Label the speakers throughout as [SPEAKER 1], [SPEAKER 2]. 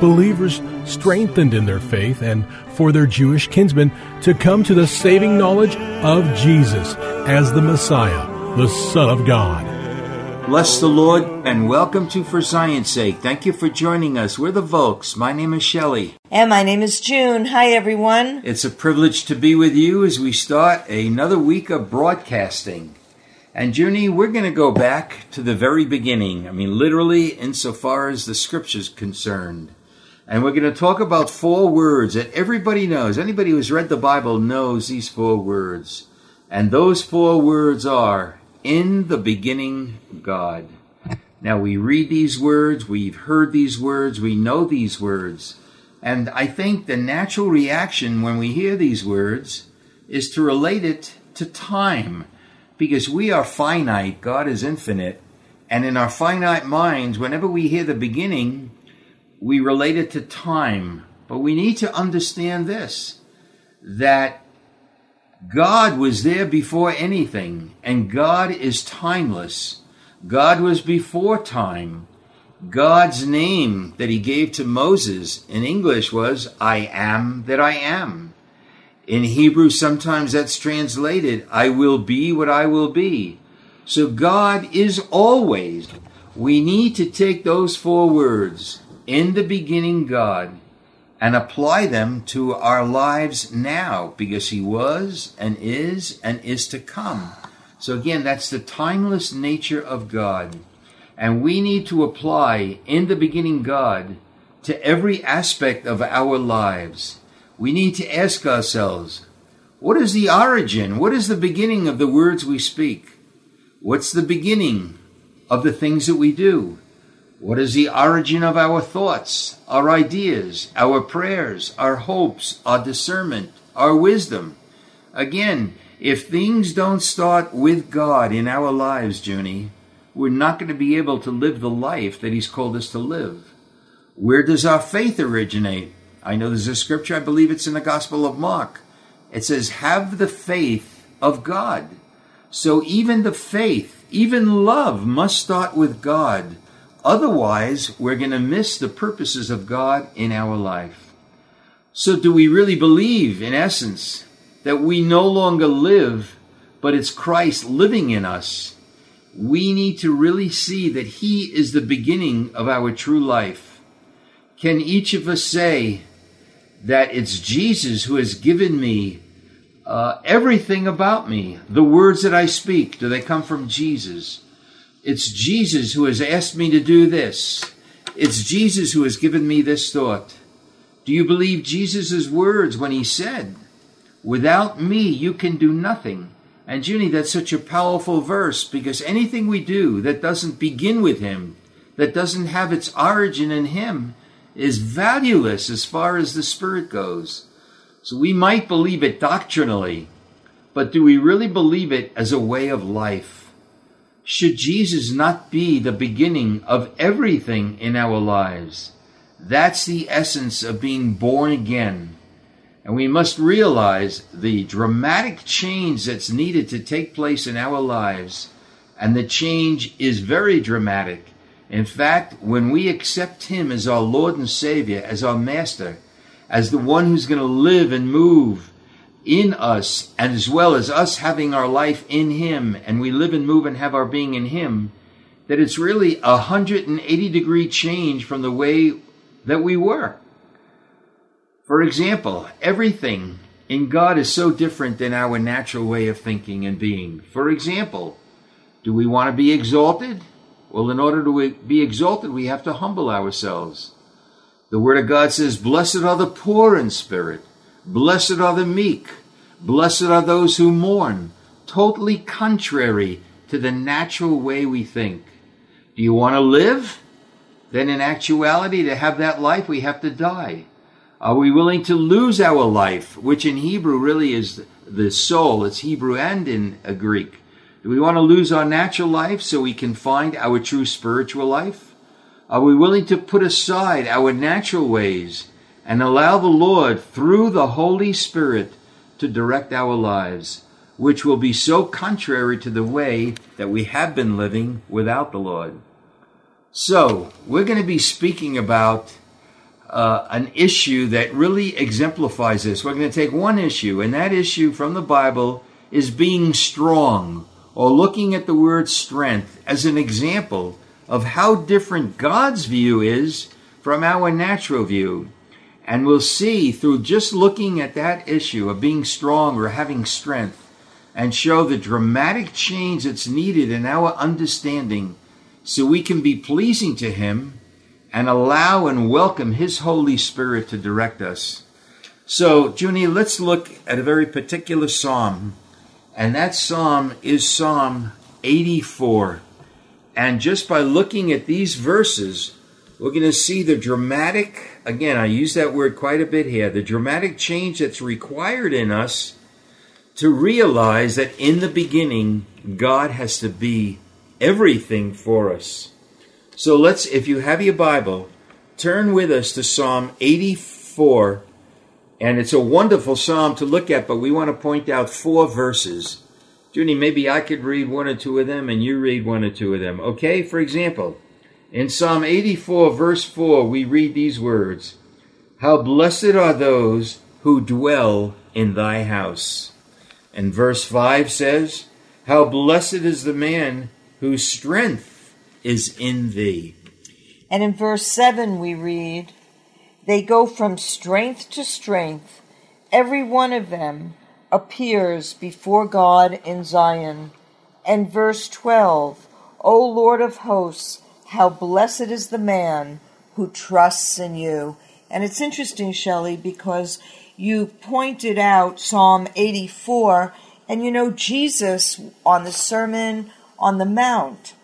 [SPEAKER 1] Believers strengthened in their faith and for their Jewish kinsmen to come to the saving knowledge of Jesus as the Messiah, the Son of God.
[SPEAKER 2] Bless the Lord and welcome to For Zion's Sake. Thank you for joining us. We're the Volks. My name is Shelley.
[SPEAKER 3] And my name is June. Hi, everyone.
[SPEAKER 2] It's a privilege to be with you as we start another week of broadcasting. And Junie, we're going to go back to the very beginning. I mean, literally, insofar as the scripture's concerned. And we're going to talk about four words that everybody knows. Anybody who's read the Bible knows these four words. And those four words are In the beginning, God. Now we read these words, we've heard these words, we know these words. And I think the natural reaction when we hear these words is to relate it to time. Because we are finite, God is infinite. And in our finite minds, whenever we hear the beginning, we relate it to time, but we need to understand this that God was there before anything, and God is timeless. God was before time. God's name that he gave to Moses in English was, I am that I am. In Hebrew, sometimes that's translated, I will be what I will be. So God is always. We need to take those four words in the beginning God and apply them to our lives now because He was and is and is to come. So again, that's the timeless nature of God. And we need to apply in the beginning God to every aspect of our lives. We need to ask ourselves, what is the origin? What is the beginning of the words we speak? What's the beginning of the things that we do? What is the origin of our thoughts, our ideas, our prayers, our hopes, our discernment, our wisdom? Again, if things don't start with God in our lives, Junie, we're not going to be able to live the life that He's called us to live. Where does our faith originate? I know there's a scripture, I believe it's in the Gospel of Mark. It says, Have the faith of God. So even the faith, even love must start with God Otherwise, we're going to miss the purposes of God in our life. So, do we really believe, in essence, that we no longer live, but it's Christ living in us? We need to really see that He is the beginning of our true life. Can each of us say that it's Jesus who has given me uh, everything about me? The words that I speak, do they come from Jesus? It's Jesus who has asked me to do this. It's Jesus who has given me this thought. Do you believe Jesus' words when he said, Without me, you can do nothing? And Junie, that's such a powerful verse because anything we do that doesn't begin with him, that doesn't have its origin in him, is valueless as far as the Spirit goes. So we might believe it doctrinally, but do we really believe it as a way of life? Should Jesus not be the beginning of everything in our lives? That's the essence of being born again. And we must realize the dramatic change that's needed to take place in our lives. And the change is very dramatic. In fact, when we accept Him as our Lord and Savior, as our Master, as the one who's going to live and move in us, and as well as us having our life in Him, and we live and move and have our being in Him, that it's really a 180 degree change from the way that we were. For example, everything in God is so different than our natural way of thinking and being. For example, do we want to be exalted? Well, in order to be exalted, we have to humble ourselves. The Word of God says, Blessed are the poor in spirit, blessed are the meek, blessed are those who mourn, totally contrary to the natural way we think. Do you want to live? Then, in actuality, to have that life, we have to die. Are we willing to lose our life, which in Hebrew really is the soul? It's Hebrew and in Greek. Do we want to lose our natural life so we can find our true spiritual life? Are we willing to put aside our natural ways and allow the Lord, through the Holy Spirit, to direct our lives, which will be so contrary to the way that we have been living without the Lord? So, we're going to be speaking about uh, an issue that really exemplifies this. We're going to take one issue, and that issue from the Bible is being strong, or looking at the word strength as an example of how different God's view is from our natural view. And we'll see through just looking at that issue of being strong or having strength and show the dramatic change that's needed in our understanding so we can be pleasing to Him and allow and welcome His Holy Spirit to direct us. So, Junie, let's look at a very particular psalm, and that psalm is Psalm 84. And just by looking at these verses, we're going to see the dramatic, again, I use that word quite a bit here, the dramatic change that's required in us to realize that in the beginning, God has to be everything for us. So let's, if you have your Bible, turn with us to Psalm 84. And it's a wonderful psalm to look at, but we want to point out four verses. Junie, maybe I could read one or two of them and you read one or two of them. Okay? For example, in Psalm 84, verse 4, we read these words How blessed are those who dwell in thy house. And verse 5 says, How blessed is the man whose strength is in thee.
[SPEAKER 3] And in verse 7 we read, They go from strength to strength. Every one of them appears before God in Zion. And verse 12, O Lord of hosts, how blessed is the man who trusts in you. And it's interesting, Shelley, because you pointed out Psalm 84, and you know, Jesus on the Sermon on the Mount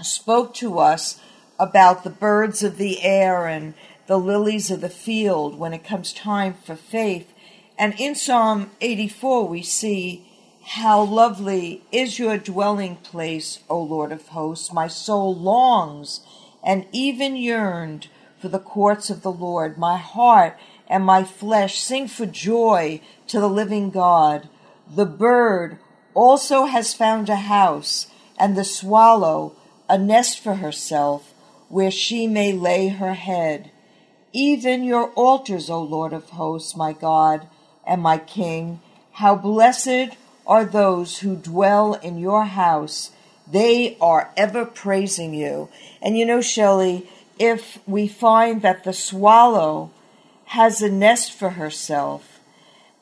[SPEAKER 3] spoke to us about the birds of the air and the lilies of the field when it comes time for faith. And in Psalm 84, we see how lovely is your dwelling place, O Lord of hosts. My soul longs and even yearned for the courts of the Lord. My heart and my flesh sing for joy to the living God. The bird also has found a house, and the swallow a nest for herself where she may lay her head. Even your altars, O Lord of hosts, my God and my King, how blessed are those who dwell in your house. They are ever praising you. And you know, Shelley, if we find that the swallow has a nest for herself,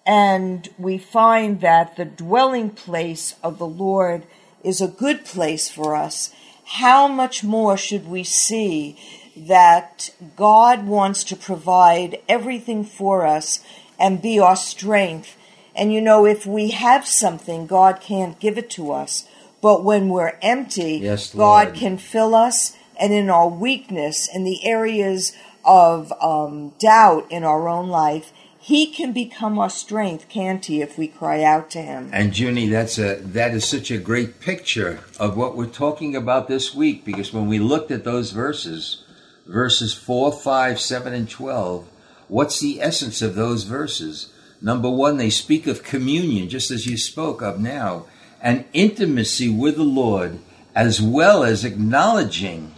[SPEAKER 3] and we find that the dwelling place of the Lord is a good place for us, how much more should we see that God wants to provide everything for us and be our strength? And you know, if we have something, God can't give it to us. But when we're empty,
[SPEAKER 2] yes,
[SPEAKER 3] God can fill us. And in our weakness, in the areas of um, doubt in our own life, he can become our strength, can't he, if we cry out to him?
[SPEAKER 2] And Junie, that's a that is such a great picture of what we're talking about this week because when we looked at those verses, verses 4, 5, 7, and 12, what's the essence of those verses? Number one, they speak of communion, just as you spoke of now, and intimacy with the Lord, as well as acknowledging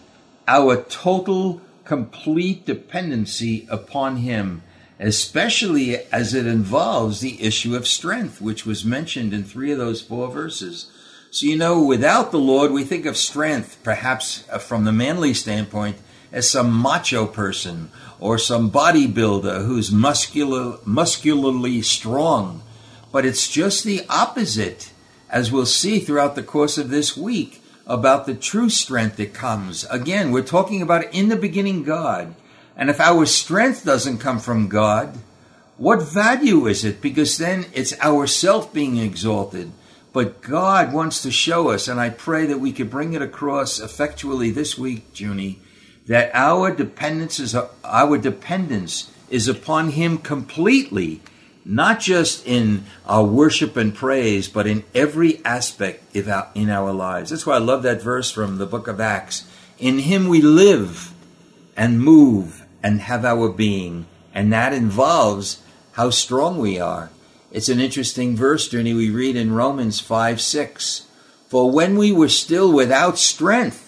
[SPEAKER 2] our total, complete dependency upon Him especially as it involves the issue of strength, which was mentioned in three of those four verses. So, you know, without the Lord, we think of strength, perhaps uh, from the manly standpoint, as some macho person or some bodybuilder who's muscular, muscularly strong. But it's just the opposite, as we'll see throughout the course of this week, about the true strength that comes. Again, we're talking about in the beginning God. And if our strength doesn't come from God, what value is it? Because then it's ourself being exalted. But God wants to show us, and I pray that we could bring it across effectually this week, Junie, that our dependence is our dependence is upon Him completely, not just in our worship and praise, but in every aspect our, in our lives. That's why I love that verse from the book of Acts. In Him we live and move and have our being, and that involves how strong we are. It's an interesting verse, Junie, we read in Romans 5 6. For when we were still without strength,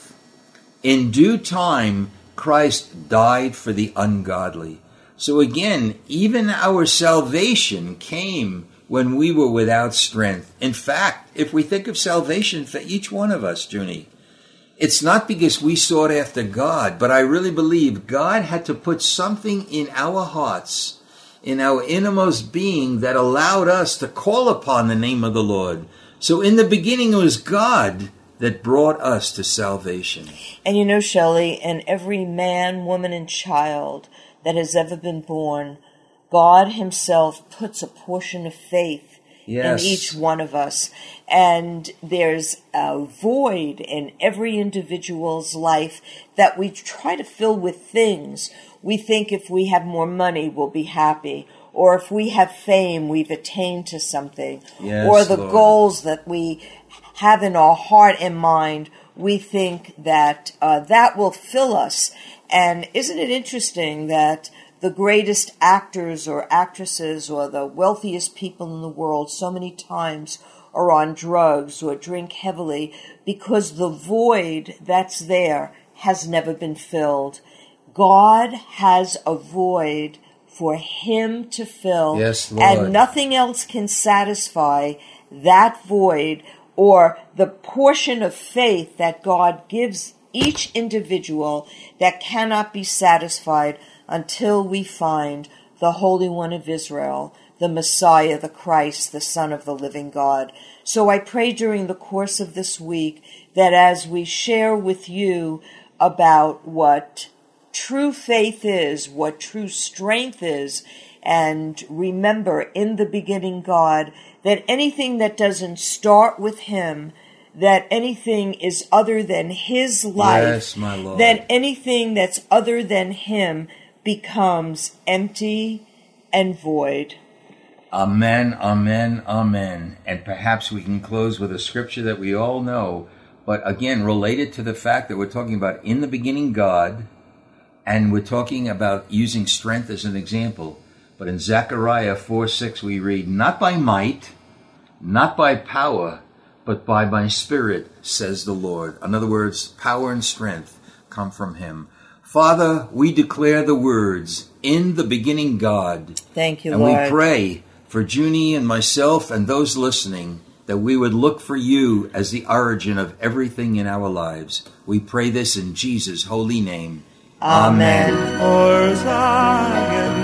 [SPEAKER 2] in due time, Christ died for the ungodly. So again, even our salvation came when we were without strength. In fact, if we think of salvation for each one of us, Junie, it's not because we sought after God, but I really believe God had to put something in our hearts, in our innermost being, that allowed us to call upon the name of the Lord. So in the beginning, it was God that brought us to salvation.
[SPEAKER 3] And you know, Shelley, and every man, woman, and child that has ever been born, God Himself puts a portion of faith yes. in each one of us. And there's a void in every individual's life that we try to fill with things. We think if we have more money, we'll be happy. Or if we have fame, we've attained to something.
[SPEAKER 2] Yes,
[SPEAKER 3] or the
[SPEAKER 2] Lord.
[SPEAKER 3] goals that we have in our heart and mind, we think that uh, that will fill us. And isn't it interesting that the greatest actors or actresses or the wealthiest people in the world so many times are on drugs or drink heavily because the void that's there has never been filled. God has a void for him to fill.
[SPEAKER 2] Yes, Lord.
[SPEAKER 3] And nothing else can satisfy that void or the portion of faith that God gives each individual that cannot be satisfied until we find the Holy One of Israel, the Messiah, the Christ, the Son of the living God. So I pray during the course of this week that as we share with you about what true faith is, what true strength is, and remember in the beginning God, that anything that doesn't start with Him, that anything is other than His life,
[SPEAKER 2] yes,
[SPEAKER 3] that anything that's other than Him becomes empty and void.
[SPEAKER 2] Amen, amen, amen. And perhaps we can close with a scripture that we all know, but again, related to the fact that we're talking about in the beginning God, and we're talking about using strength as an example. But in Zechariah 4 6, we read, Not by might, not by power, but by my spirit, says the Lord. In other words, power and strength come from him. Father, we declare the words, in the beginning God.
[SPEAKER 3] Thank you,
[SPEAKER 2] and
[SPEAKER 3] Lord.
[SPEAKER 2] And we pray for Junie and myself and those listening that we would look for you as the origin of everything in our lives. We pray this in Jesus' holy name.
[SPEAKER 3] Amen.
[SPEAKER 2] Amen.